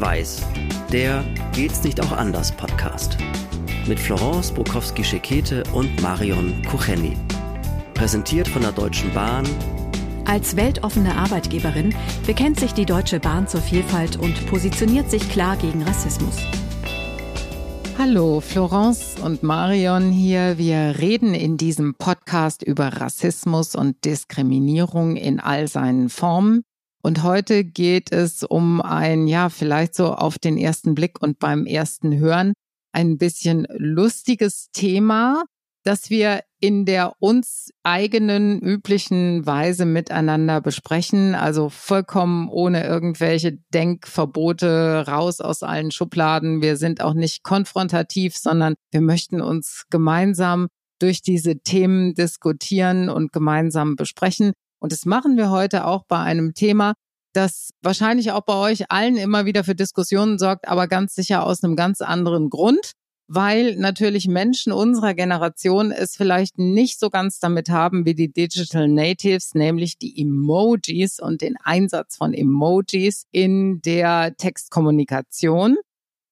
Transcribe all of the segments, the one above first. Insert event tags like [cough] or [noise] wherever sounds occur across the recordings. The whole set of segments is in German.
Schwarz-Weiß, der Geht's nicht auch anders Podcast. Mit Florence Bukowski-Schekete und Marion Kucheni. Präsentiert von der Deutschen Bahn. Als weltoffene Arbeitgeberin bekennt sich die Deutsche Bahn zur Vielfalt und positioniert sich klar gegen Rassismus. Hallo, Florence und Marion hier. Wir reden in diesem Podcast über Rassismus und Diskriminierung in all seinen Formen. Und heute geht es um ein, ja, vielleicht so auf den ersten Blick und beim ersten Hören ein bisschen lustiges Thema, das wir in der uns eigenen üblichen Weise miteinander besprechen, also vollkommen ohne irgendwelche Denkverbote raus aus allen Schubladen. Wir sind auch nicht konfrontativ, sondern wir möchten uns gemeinsam durch diese Themen diskutieren und gemeinsam besprechen. Und das machen wir heute auch bei einem Thema, das wahrscheinlich auch bei euch allen immer wieder für Diskussionen sorgt, aber ganz sicher aus einem ganz anderen Grund, weil natürlich Menschen unserer Generation es vielleicht nicht so ganz damit haben wie die Digital Natives, nämlich die Emojis und den Einsatz von Emojis in der Textkommunikation.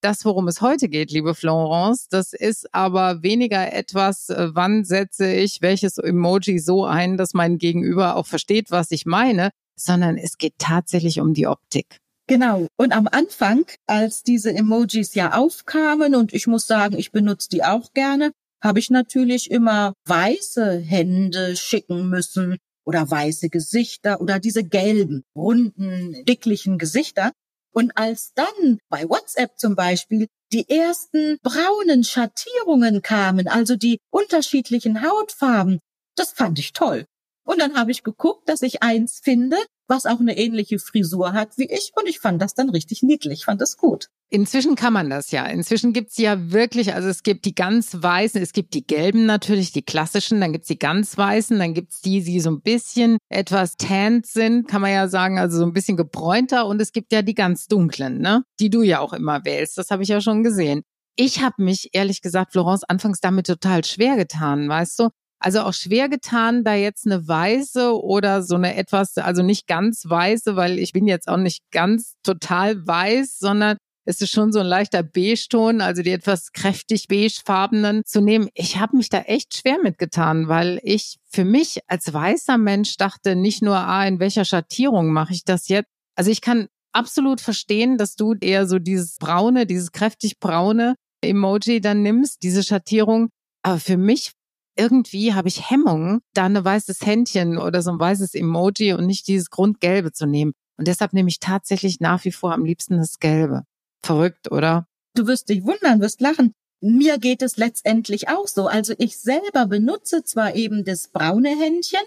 Das, worum es heute geht, liebe Florence, das ist aber weniger etwas, äh, wann setze ich welches Emoji so ein, dass mein Gegenüber auch versteht, was ich meine, sondern es geht tatsächlich um die Optik. Genau. Und am Anfang, als diese Emojis ja aufkamen, und ich muss sagen, ich benutze die auch gerne, habe ich natürlich immer weiße Hände schicken müssen oder weiße Gesichter oder diese gelben, runden, dicklichen Gesichter. Und als dann bei WhatsApp zum Beispiel die ersten braunen Schattierungen kamen, also die unterschiedlichen Hautfarben, das fand ich toll. Und dann habe ich geguckt, dass ich eins finde, was auch eine ähnliche Frisur hat wie ich. Und ich fand das dann richtig niedlich, fand das gut. Inzwischen kann man das ja. Inzwischen gibt's ja wirklich, also es gibt die ganz weißen, es gibt die gelben natürlich, die klassischen, dann gibt's die ganz weißen, dann gibt's die, die so ein bisschen etwas tanned sind, kann man ja sagen, also so ein bisschen gebräunter und es gibt ja die ganz dunklen, ne? Die du ja auch immer wählst, das habe ich ja schon gesehen. Ich habe mich ehrlich gesagt, Florence, anfangs damit total schwer getan, weißt du? Also auch schwer getan, da jetzt eine weiße oder so eine etwas, also nicht ganz weiße, weil ich bin jetzt auch nicht ganz total weiß, sondern es ist schon so ein leichter Beige-Ton, also die etwas kräftig beigefarbenen zu nehmen. Ich habe mich da echt schwer mitgetan, weil ich für mich als weißer Mensch dachte nicht nur, ah, in welcher Schattierung mache ich das jetzt? Also ich kann absolut verstehen, dass du eher so dieses braune, dieses kräftig braune Emoji dann nimmst, diese Schattierung. Aber für mich irgendwie habe ich Hemmungen, da ein weißes Händchen oder so ein weißes Emoji und nicht dieses Grundgelbe zu nehmen. Und deshalb nehme ich tatsächlich nach wie vor am liebsten das Gelbe. Verrückt, oder? Du wirst dich wundern, wirst lachen. Mir geht es letztendlich auch so. Also ich selber benutze zwar eben das braune Händchen,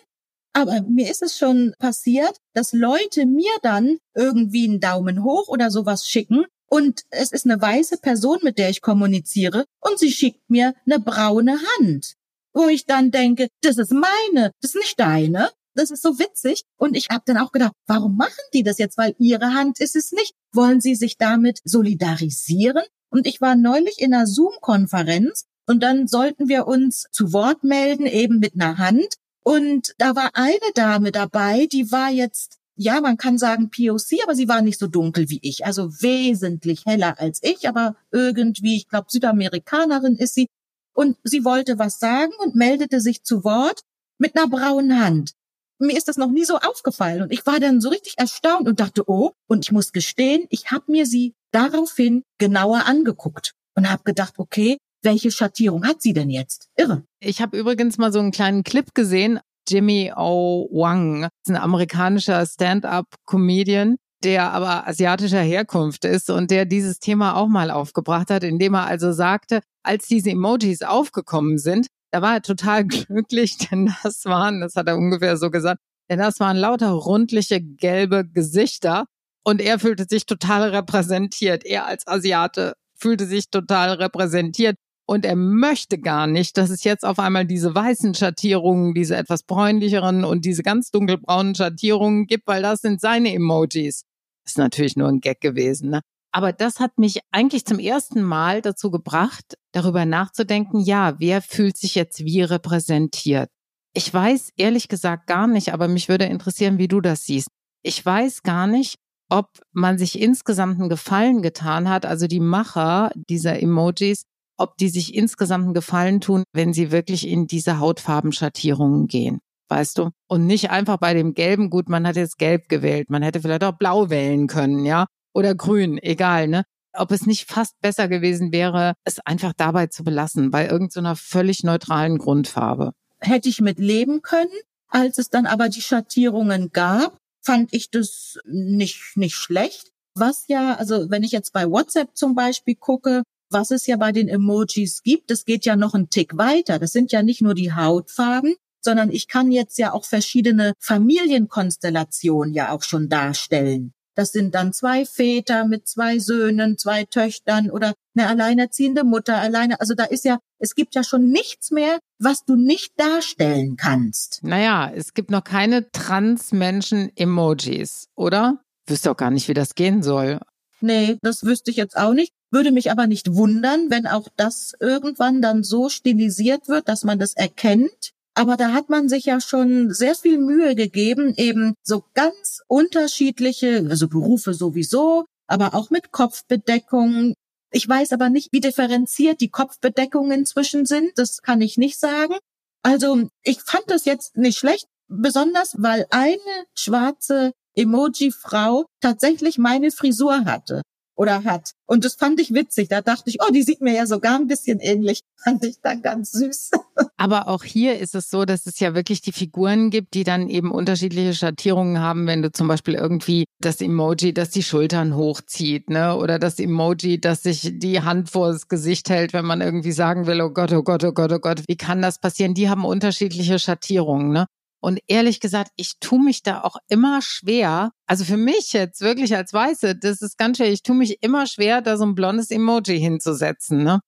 aber mir ist es schon passiert, dass Leute mir dann irgendwie einen Daumen hoch oder sowas schicken und es ist eine weiße Person, mit der ich kommuniziere und sie schickt mir eine braune Hand. Wo ich dann denke, das ist meine, das ist nicht deine. Das ist so witzig. Und ich habe dann auch gedacht, warum machen die das jetzt? Weil ihre Hand ist es nicht. Wollen sie sich damit solidarisieren? Und ich war neulich in einer Zoom-Konferenz und dann sollten wir uns zu Wort melden, eben mit einer Hand. Und da war eine Dame dabei, die war jetzt, ja, man kann sagen POC, aber sie war nicht so dunkel wie ich, also wesentlich heller als ich, aber irgendwie, ich glaube, Südamerikanerin ist sie. Und sie wollte was sagen und meldete sich zu Wort mit einer braunen Hand mir ist das noch nie so aufgefallen. Und ich war dann so richtig erstaunt und dachte, oh, und ich muss gestehen, ich habe mir sie daraufhin genauer angeguckt und habe gedacht, okay, welche Schattierung hat sie denn jetzt? Irre. Ich habe übrigens mal so einen kleinen Clip gesehen. Jimmy O. Wang ist ein amerikanischer Stand-up-Comedian, der aber asiatischer Herkunft ist und der dieses Thema auch mal aufgebracht hat, indem er also sagte, als diese Emojis aufgekommen sind, da war er total [laughs] glücklich, denn das waren, das hat er ungefähr so gesagt, denn das waren lauter rundliche gelbe Gesichter und er fühlte sich total repräsentiert. Er als Asiate fühlte sich total repräsentiert und er möchte gar nicht, dass es jetzt auf einmal diese weißen Schattierungen, diese etwas bräunlicheren und diese ganz dunkelbraunen Schattierungen gibt, weil das sind seine Emojis. Ist natürlich nur ein Gag gewesen, ne? Aber das hat mich eigentlich zum ersten Mal dazu gebracht, darüber nachzudenken, ja, wer fühlt sich jetzt wie repräsentiert? Ich weiß ehrlich gesagt gar nicht, aber mich würde interessieren, wie du das siehst. Ich weiß gar nicht, ob man sich insgesamt einen Gefallen getan hat, also die Macher dieser Emojis, ob die sich insgesamt einen Gefallen tun, wenn sie wirklich in diese Hautfarbenschattierungen gehen. Weißt du? Und nicht einfach bei dem Gelben, gut, man hat jetzt Gelb gewählt, man hätte vielleicht auch Blau wählen können, ja? Oder Grün, egal, ne? Ob es nicht fast besser gewesen wäre, es einfach dabei zu belassen, bei irgendeiner so völlig neutralen Grundfarbe. Hätte ich mit leben können, als es dann aber die Schattierungen gab, fand ich das nicht, nicht schlecht. Was ja, also wenn ich jetzt bei WhatsApp zum Beispiel gucke, was es ja bei den Emojis gibt, das geht ja noch einen Tick weiter. Das sind ja nicht nur die Hautfarben, sondern ich kann jetzt ja auch verschiedene Familienkonstellationen ja auch schon darstellen. Das sind dann zwei Väter mit zwei Söhnen, zwei Töchtern oder eine alleinerziehende Mutter alleine. Also da ist ja, es gibt ja schon nichts mehr, was du nicht darstellen kannst. Naja, es gibt noch keine Trans-Menschen-Emojis, oder? Wüsste auch gar nicht, wie das gehen soll. Nee, das wüsste ich jetzt auch nicht. Würde mich aber nicht wundern, wenn auch das irgendwann dann so stilisiert wird, dass man das erkennt. Aber da hat man sich ja schon sehr viel Mühe gegeben, eben so ganz unterschiedliche, also Berufe sowieso, aber auch mit Kopfbedeckung. Ich weiß aber nicht, wie differenziert die Kopfbedeckungen inzwischen sind. Das kann ich nicht sagen. Also ich fand das jetzt nicht schlecht, besonders weil eine schwarze Emoji-Frau tatsächlich meine Frisur hatte oder hat. Und das fand ich witzig. Da dachte ich, oh, die sieht mir ja sogar ein bisschen ähnlich. [laughs] Fand ich dann ganz süß. Aber auch hier ist es so, dass es ja wirklich die Figuren gibt, die dann eben unterschiedliche Schattierungen haben, wenn du zum Beispiel irgendwie das Emoji, das die Schultern hochzieht, ne? Oder das Emoji, das sich die Hand vor das Gesicht hält, wenn man irgendwie sagen will, oh Gott, oh Gott, oh Gott, oh Gott, wie kann das passieren? Die haben unterschiedliche Schattierungen, ne? Und ehrlich gesagt, ich tue mich da auch immer schwer. Also für mich jetzt wirklich als Weiße, das ist ganz schwer. Ich tue mich immer schwer, da so ein blondes Emoji hinzusetzen. Ne?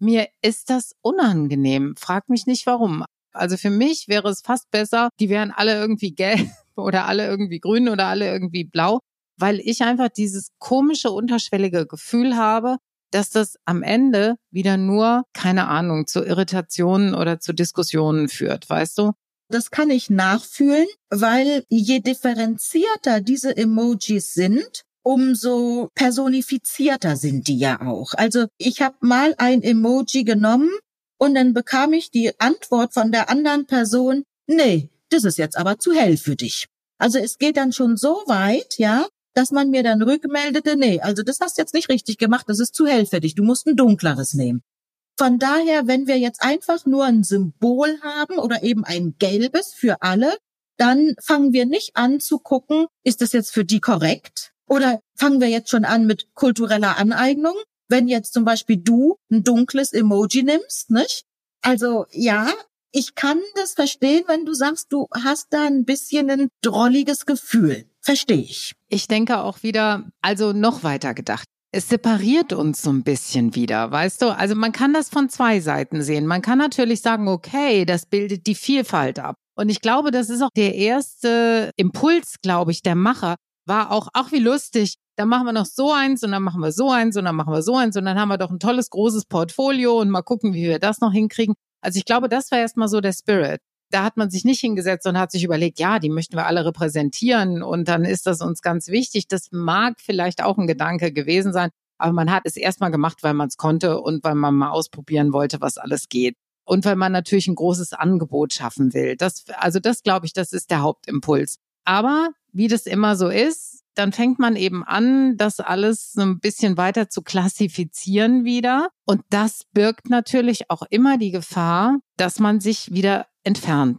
Mir ist das unangenehm. Frag mich nicht warum. Also für mich wäre es fast besser, die wären alle irgendwie gelb [laughs] oder alle irgendwie grün oder alle irgendwie blau, weil ich einfach dieses komische, unterschwellige Gefühl habe, dass das am Ende wieder nur, keine Ahnung, zu Irritationen oder zu Diskussionen führt, weißt du? Das kann ich nachfühlen, weil je differenzierter diese Emojis sind, umso personifizierter sind die ja auch. Also ich habe mal ein Emoji genommen und dann bekam ich die Antwort von der anderen Person, nee, das ist jetzt aber zu hell für dich. Also es geht dann schon so weit, ja, dass man mir dann rückmeldete, nee, also das hast du jetzt nicht richtig gemacht, das ist zu hell für dich, du musst ein dunkleres nehmen. Von daher, wenn wir jetzt einfach nur ein Symbol haben oder eben ein gelbes für alle, dann fangen wir nicht an zu gucken, ist das jetzt für die korrekt? Oder fangen wir jetzt schon an mit kultureller Aneignung? Wenn jetzt zum Beispiel du ein dunkles Emoji nimmst, nicht? Also ja, ich kann das verstehen, wenn du sagst, du hast da ein bisschen ein drolliges Gefühl. Verstehe ich. Ich denke auch wieder, also noch weiter gedacht es separiert uns so ein bisschen wieder, weißt du? Also man kann das von zwei Seiten sehen. Man kann natürlich sagen, okay, das bildet die Vielfalt ab. Und ich glaube, das ist auch der erste Impuls, glaube ich, der Macher, war auch, ach wie lustig, dann machen wir noch so eins und dann machen wir so eins und dann machen wir so eins und dann haben wir doch ein tolles, großes Portfolio und mal gucken, wie wir das noch hinkriegen. Also ich glaube, das war erstmal so der Spirit da hat man sich nicht hingesetzt und hat sich überlegt, ja, die möchten wir alle repräsentieren und dann ist das uns ganz wichtig. Das mag vielleicht auch ein Gedanke gewesen sein, aber man hat es erstmal gemacht, weil man es konnte und weil man mal ausprobieren wollte, was alles geht. Und weil man natürlich ein großes Angebot schaffen will. Das, also das glaube ich, das ist der Hauptimpuls. Aber wie das immer so ist, dann fängt man eben an, das alles so ein bisschen weiter zu klassifizieren wieder. Und das birgt natürlich auch immer die Gefahr, dass man sich wieder entfernt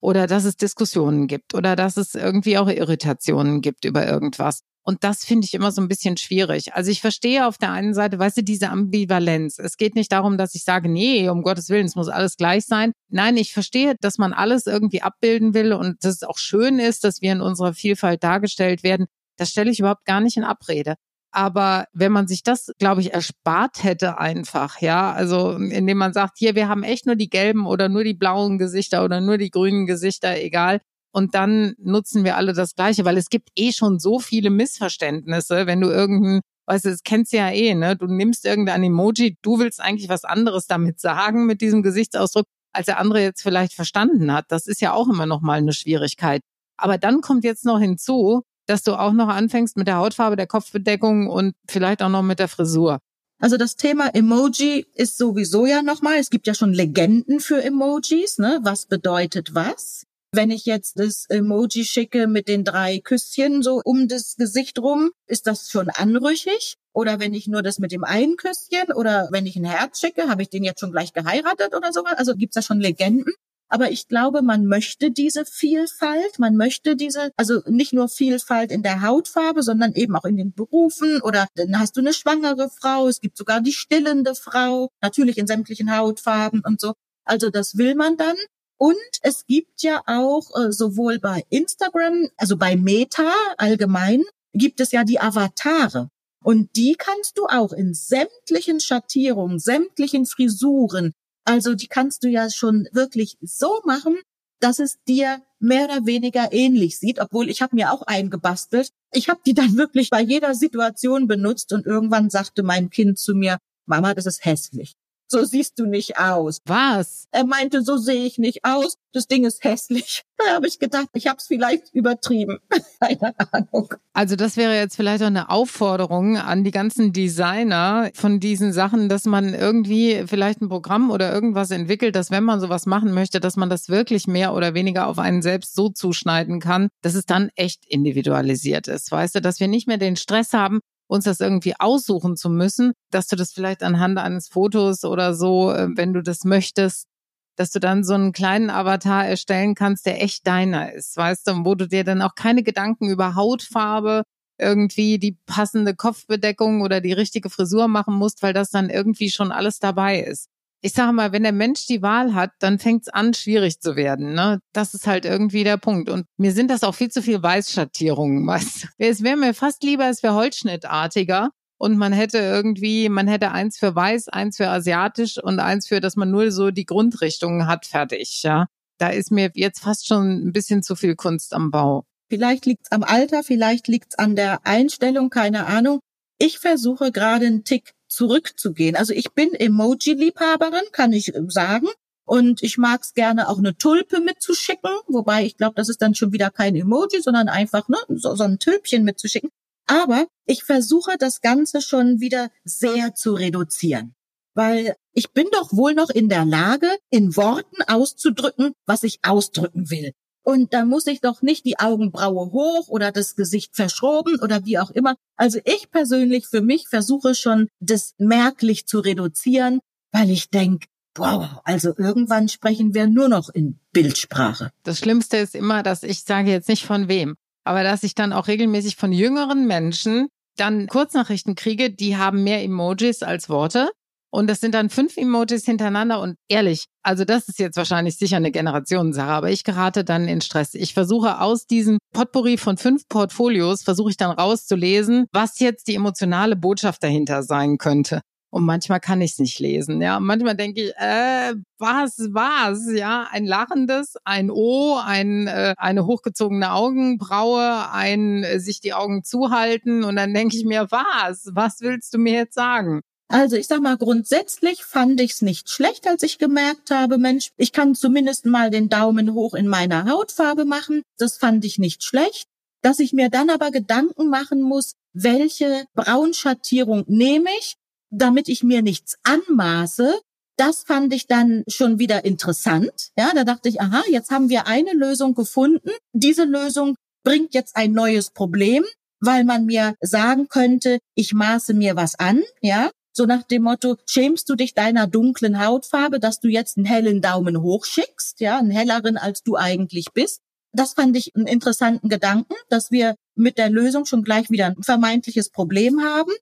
oder dass es Diskussionen gibt oder dass es irgendwie auch Irritationen gibt über irgendwas. Und das finde ich immer so ein bisschen schwierig. Also ich verstehe auf der einen Seite, weißt du, diese Ambivalenz. Es geht nicht darum, dass ich sage, nee, um Gottes Willen, es muss alles gleich sein. Nein, ich verstehe, dass man alles irgendwie abbilden will und dass es auch schön ist, dass wir in unserer Vielfalt dargestellt werden. Das stelle ich überhaupt gar nicht in Abrede. Aber wenn man sich das, glaube ich, erspart hätte einfach, ja, also indem man sagt, hier, wir haben echt nur die gelben oder nur die blauen Gesichter oder nur die grünen Gesichter, egal. Und dann nutzen wir alle das Gleiche, weil es gibt eh schon so viele Missverständnisse, wenn du irgendein weißt du, das kennst du ja eh, ne? Du nimmst irgendein Emoji, du willst eigentlich was anderes damit sagen mit diesem Gesichtsausdruck, als der andere jetzt vielleicht verstanden hat. Das ist ja auch immer noch mal eine Schwierigkeit. Aber dann kommt jetzt noch hinzu, dass du auch noch anfängst mit der Hautfarbe, der Kopfbedeckung und vielleicht auch noch mit der Frisur. Also das Thema Emoji ist sowieso ja nochmal, es gibt ja schon Legenden für Emojis, ne? Was bedeutet was? Wenn ich jetzt das Emoji schicke mit den drei Küsschen so um das Gesicht rum, ist das schon anrüchig? Oder wenn ich nur das mit dem einen Küsschen oder wenn ich ein Herz schicke, habe ich den jetzt schon gleich geheiratet oder sowas? Also gibt's da schon Legenden? Aber ich glaube, man möchte diese Vielfalt, man möchte diese, also nicht nur Vielfalt in der Hautfarbe, sondern eben auch in den Berufen oder dann hast du eine schwangere Frau, es gibt sogar die stillende Frau, natürlich in sämtlichen Hautfarben und so. Also das will man dann. Und es gibt ja auch äh, sowohl bei Instagram, also bei Meta allgemein, gibt es ja die Avatare. Und die kannst du auch in sämtlichen Schattierungen, sämtlichen Frisuren, also die kannst du ja schon wirklich so machen, dass es dir mehr oder weniger ähnlich sieht, obwohl ich habe mir auch eingebastelt. Ich habe die dann [laughs] wirklich bei jeder Situation benutzt und irgendwann sagte mein Kind zu mir, Mama, das ist hässlich so siehst du nicht aus. Was? Er meinte, so sehe ich nicht aus. Das Ding ist hässlich. [laughs] Da habe ich gedacht, ich habe es vielleicht übertrieben. [laughs] Keine Ahnung. Also das wäre jetzt vielleicht auch eine Aufforderung an die ganzen Designer von diesen Sachen, dass man irgendwie vielleicht ein Programm oder irgendwas entwickelt, dass wenn man sowas machen möchte, dass man das wirklich mehr oder weniger auf einen selbst so zuschneiden kann, dass es dann echt individualisiert ist. Weißt du, dass wir nicht mehr den Stress haben, uns das irgendwie aussuchen zu müssen, dass du das vielleicht anhand eines Fotos oder so, äh, wenn du das möchtest, dass du dann so einen kleinen Avatar erstellen kannst, der echt deiner ist, weißt du, wo du dir dann auch keine Gedanken über Hautfarbe, irgendwie die passende Kopfbedeckung oder die richtige Frisur machen musst, weil das dann irgendwie schon alles dabei ist ich sage mal, wenn der Mensch die Wahl hat, dann fängt es an, schwierig zu werden. Ne? Das ist halt irgendwie der Punkt. Und mir sind das auch viel zu viel Weißschattierungen. [laughs] Weißt? Es wäre mir fast lieber, es wäre holzschnittartiger. Und man hätte irgendwie, man hätte eins für weiß, eins für asiatisch und eins für, dass man nur so die Grundrichtungen hat, fertig. Ja, da ist mir jetzt fast schon ein bisschen zu viel Kunst am Bau. Vielleicht liegt's am Alter, vielleicht liegt's an der Einstellung, keine Ahnung. Ich versuche gerade einen Tick zurückzugehen. Also ich bin Emoji-Liebhaberin, kann ich äh, sagen. Und ich mag es gerne auch eine Tulpe mitzuschicken, wobei ich glaube, das ist dann schon wieder kein Emoji, sondern einfach ne, so, so ein Tülpchen mitzuschicken. Aber ich versuche das Ganze schon wieder sehr zu reduzieren, weil ich bin doch wohl noch in der Lage, in Worten auszudrücken, was ich ausdrücken will. Und da muss ich doch nicht die Augenbraue hoch oder das Gesicht verschroben oder wie auch immer. Also ich persönlich für mich versuche schon, das merklich zu reduzieren, weil ich denke, wow, also irgendwann sprechen wir nur noch in Bildsprache. Das Schlimmste ist immer, dass ich sage jetzt nicht von wem, aber dass ich dann auch regelmäßig von jüngeren Menschen dann Kurznachrichten kriege, die haben mehr Emojis als Worte und das sind dann fünf Emojis hintereinander und ehrlich, also das ist jetzt wahrscheinlich sicher eine Generationensache, aber ich gerate dann in Stress. Ich versuche aus diesem Potpourri von fünf Portfolios, versuche ich dann rauszulesen, was jetzt die emotionale Botschaft dahinter sein könnte. Und manchmal kann ich es nicht lesen, ja. Manchmal denke ich, äh, was was, ja, ein lachendes, ein O, ein äh, eine hochgezogene Augenbraue, ein äh, sich die Augen zuhalten und dann denke ich mir, was, was willst du mir jetzt sagen? Also ich sag mal, grundsätzlich fand ich es nicht schlecht, als ich gemerkt habe, Mensch, ich kann zumindest mal den Daumen hoch in meiner Hautfarbe machen. Das fand ich nicht schlecht. Dass ich mir dann aber Gedanken machen muss, welche Braunschattierung nehme ich, damit ich mir nichts anmaße. Das fand ich dann schon wieder interessant. Ja, da dachte ich, aha, jetzt haben wir eine Lösung gefunden. Diese Lösung bringt jetzt ein neues Problem, weil man mir sagen könnte, ich maße mir was an, ja, so nach dem Motto, schämst du dich deiner dunklen Hautfarbe, dass du jetzt einen hellen Daumen hoch schickst, ja, einen helleren, als du eigentlich bist? Das fand ich einen interessanten Gedanken, dass wir mit der Lösung schon gleich wieder ein vermeintliches Problem haben.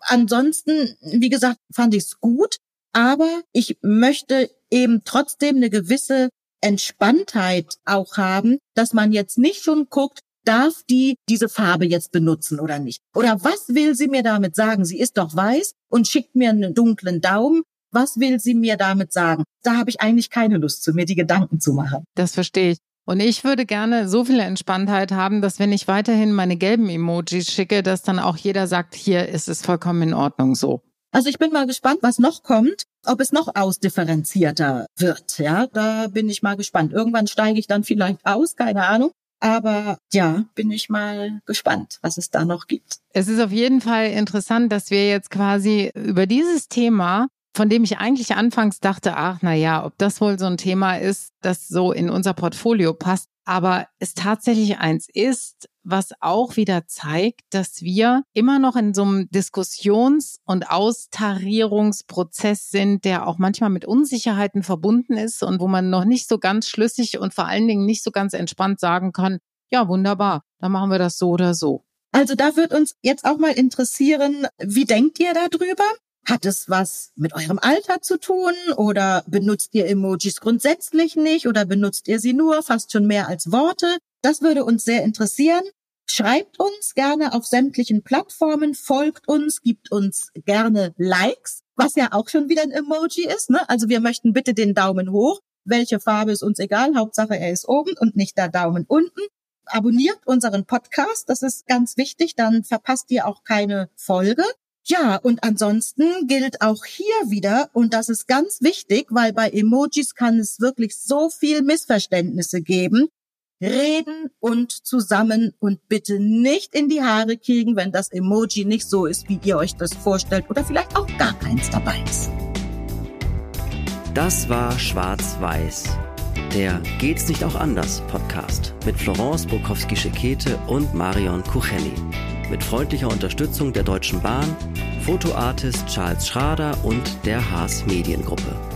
Ansonsten, wie gesagt, fand ich es gut, aber ich möchte eben trotzdem eine gewisse Entspanntheit auch haben, dass man jetzt nicht schon guckt, darf die diese Farbe jetzt benutzen oder nicht? Oder was will sie mir damit sagen? Sie ist doch weiß und schickt mir einen dunklen Daumen. Was will sie mir damit sagen? Da habe ich eigentlich keine Lust zu, mir die Gedanken zu machen. Das verstehe ich. Und ich würde gerne so viel Entspanntheit haben, dass wenn ich weiterhin meine gelben Emojis schicke, dass dann auch jeder sagt, hier ist es vollkommen in Ordnung so. Also ich bin mal gespannt, was noch kommt, ob es noch ausdifferenzierter wird. Ja, da bin ich mal gespannt. Irgendwann steige ich dann vielleicht aus, keine Ahnung. Aber ja, bin ich mal gespannt, was es da noch gibt. Es ist auf jeden Fall interessant, dass wir jetzt quasi über dieses Thema von dem ich eigentlich anfangs dachte, ach, na ja, ob das wohl so ein Thema ist, das so in unser Portfolio passt, aber es tatsächlich eins ist, was auch wieder zeigt, dass wir immer noch in so einem Diskussions- und Austarierungsprozess sind, der auch manchmal mit Unsicherheiten verbunden ist und wo man noch nicht so ganz schlüssig und vor allen Dingen nicht so ganz entspannt sagen kann, ja, wunderbar, dann machen wir das so oder so. Also da wird uns jetzt auch mal interessieren, wie denkt ihr darüber? Hat es was mit eurem Alter zu tun oder benutzt ihr Emojis grundsätzlich nicht oder benutzt ihr sie nur fast schon mehr als Worte? Das würde uns sehr interessieren. Schreibt uns gerne auf sämtlichen Plattformen, folgt uns, gibt uns gerne Likes, was ja auch schon wieder ein Emoji ist. Ne? Also wir möchten bitte den Daumen hoch. Welche Farbe ist uns egal, Hauptsache er ist oben und nicht der Daumen unten. Abonniert unseren Podcast, das ist ganz wichtig, dann verpasst ihr auch keine Folge. Ja, und ansonsten gilt auch hier wieder, und das ist ganz wichtig, weil bei Emojis kann es wirklich so viel Missverständnisse geben. Reden und zusammen und bitte nicht in die Haare kriegen, wenn das Emoji nicht so ist, wie ihr euch das vorstellt oder vielleicht auch gar keins dabei ist. Das war Schwarz-Weiß, der Geht's nicht auch anders Podcast mit Florence Bukowski-Schekete und Marion Kucheni mit freundlicher Unterstützung der Deutschen Bahn, Fotoartist Charles Schrader und der Haas Mediengruppe.